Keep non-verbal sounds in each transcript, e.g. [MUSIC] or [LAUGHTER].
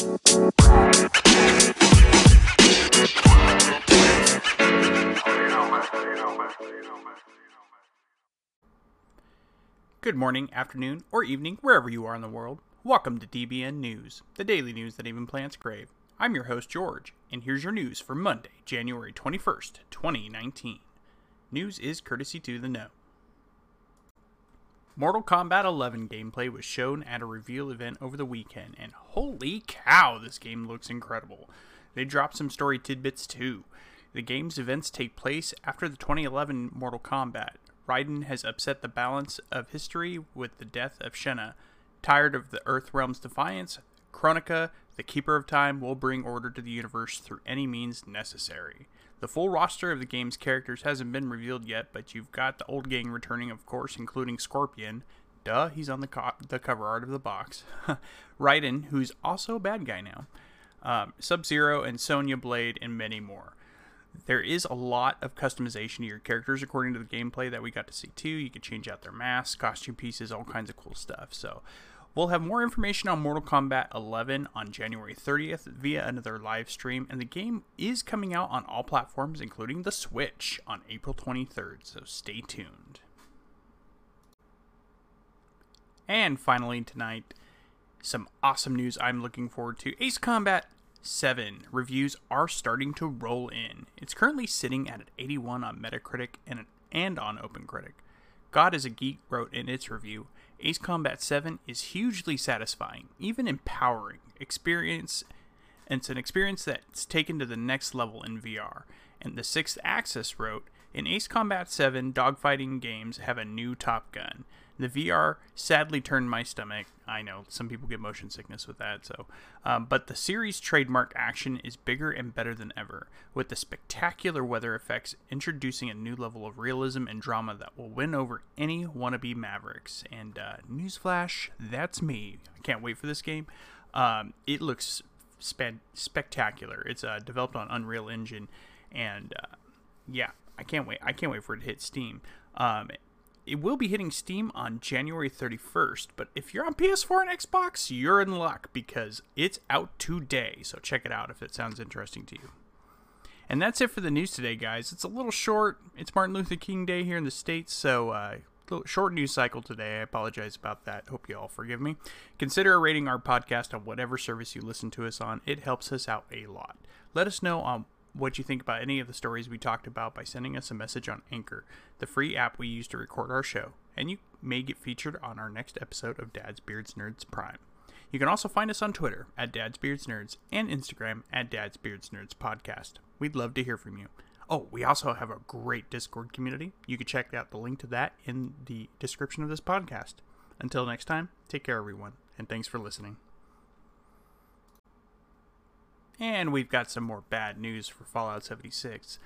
Good morning, afternoon, or evening, wherever you are in the world. Welcome to DBN News, the daily news that even plants crave. I'm your host, George, and here's your news for Monday, January 21st, 2019. News is courtesy to the know. Mortal Kombat 11 gameplay was shown at a reveal event over the weekend, and holy cow, this game looks incredible. They dropped some story tidbits too. The game's events take place after the 2011 Mortal Kombat, Raiden has upset the balance of history with the death of Shinnok. Tired of the Earthrealm's defiance, Kronika, the Keeper of Time, will bring order to the universe through any means necessary. The full roster of the game's characters hasn't been revealed yet, but you've got the old gang returning, of course, including Scorpion. Duh, he's on the, co- the cover art of the box. [LAUGHS] Raiden, who's also a bad guy now. Um, Sub Zero and Sonya Blade, and many more there is a lot of customization to your characters according to the gameplay that we got to see too. You can change out their masks, costume pieces, all kinds of cool stuff. So we'll have more information on Mortal Kombat 11 on January 30th via another live stream, and the game is coming out on all platforms, including the Switch, on April 23rd. So stay tuned. And finally, tonight, some awesome news I'm looking forward to. Ace Combat 7. Reviews are starting to roll in. It's currently sitting at an 81 on Metacritic and, and on OpenCritic. God is a Geek wrote in its review Ace Combat 7 is hugely satisfying, even empowering experience. And it's an experience that's taken to the next level in VR. And the Sixth Axis wrote In Ace Combat 7, dogfighting games have a new Top Gun. The VR sadly turned my stomach. I know some people get motion sickness with that, so. Um, but the series' trademark action is bigger and better than ever, with the spectacular weather effects introducing a new level of realism and drama that will win over any wannabe Mavericks. And uh, newsflash, that's me. I can't wait for this game. Um, it looks spe- spectacular. It's uh, developed on Unreal Engine, and uh, yeah, I can't wait. I can't wait for it to hit Steam. Um, it will be hitting Steam on January 31st, but if you're on PS4 and Xbox, you're in luck because it's out today. So check it out if it sounds interesting to you. And that's it for the news today, guys. It's a little short. It's Martin Luther King Day here in the States, so uh, short news cycle today. I apologize about that. Hope you all forgive me. Consider rating our podcast on whatever service you listen to us on. It helps us out a lot. Let us know on what do you think about any of the stories we talked about by sending us a message on Anchor, the free app we use to record our show, and you may get featured on our next episode of Dad's Beards Nerds Prime. You can also find us on Twitter at Dad's Beards Nerds and Instagram at Dad's Beards Nerds Podcast. We'd love to hear from you. Oh, we also have a great Discord community. You can check out the link to that in the description of this podcast. Until next time, take care, everyone, and thanks for listening. And we've got some more bad news for Fallout 76.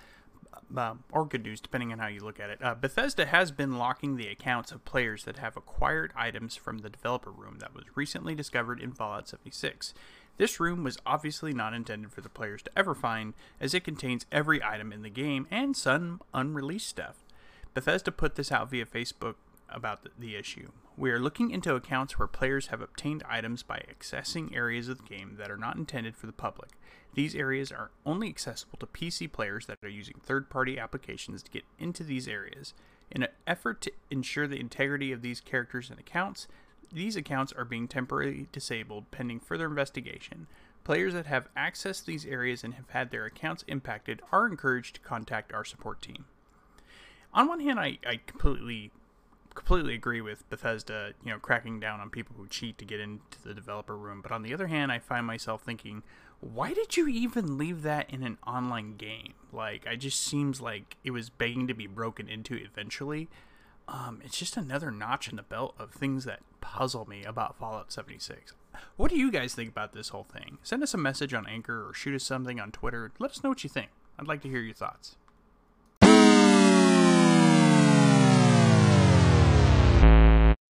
Uh, or good news, depending on how you look at it. Uh, Bethesda has been locking the accounts of players that have acquired items from the developer room that was recently discovered in Fallout 76. This room was obviously not intended for the players to ever find, as it contains every item in the game and some unreleased stuff. Bethesda put this out via Facebook about the, the, issue. We are looking into accounts where players have obtained items by accessing areas of the game that are not intended for the public. These areas are only accessible to PC players that are using third party applications to get into these areas. In an effort to ensure the integrity of these characters and accounts, these accounts are being temporarily disabled pending further investigation. Players that have accessed these areas and have had their accounts impacted are encouraged to contact our support team. On one hand, I, I completely completely agree with Bethesda, you know, cracking down on people who cheat to get into the developer room. But on the other hand, I find myself thinking, why did you even leave that in an online game? Like, it just seems like it was begging to be broken into eventually. Um, it's just another notch in the belt of things that puzzle me about Fallout 76. What do you guys think about this whole thing? Send us a message on Anchor or shoot us something on Twitter. Let us know what you think. I'd like to hear your thoughts.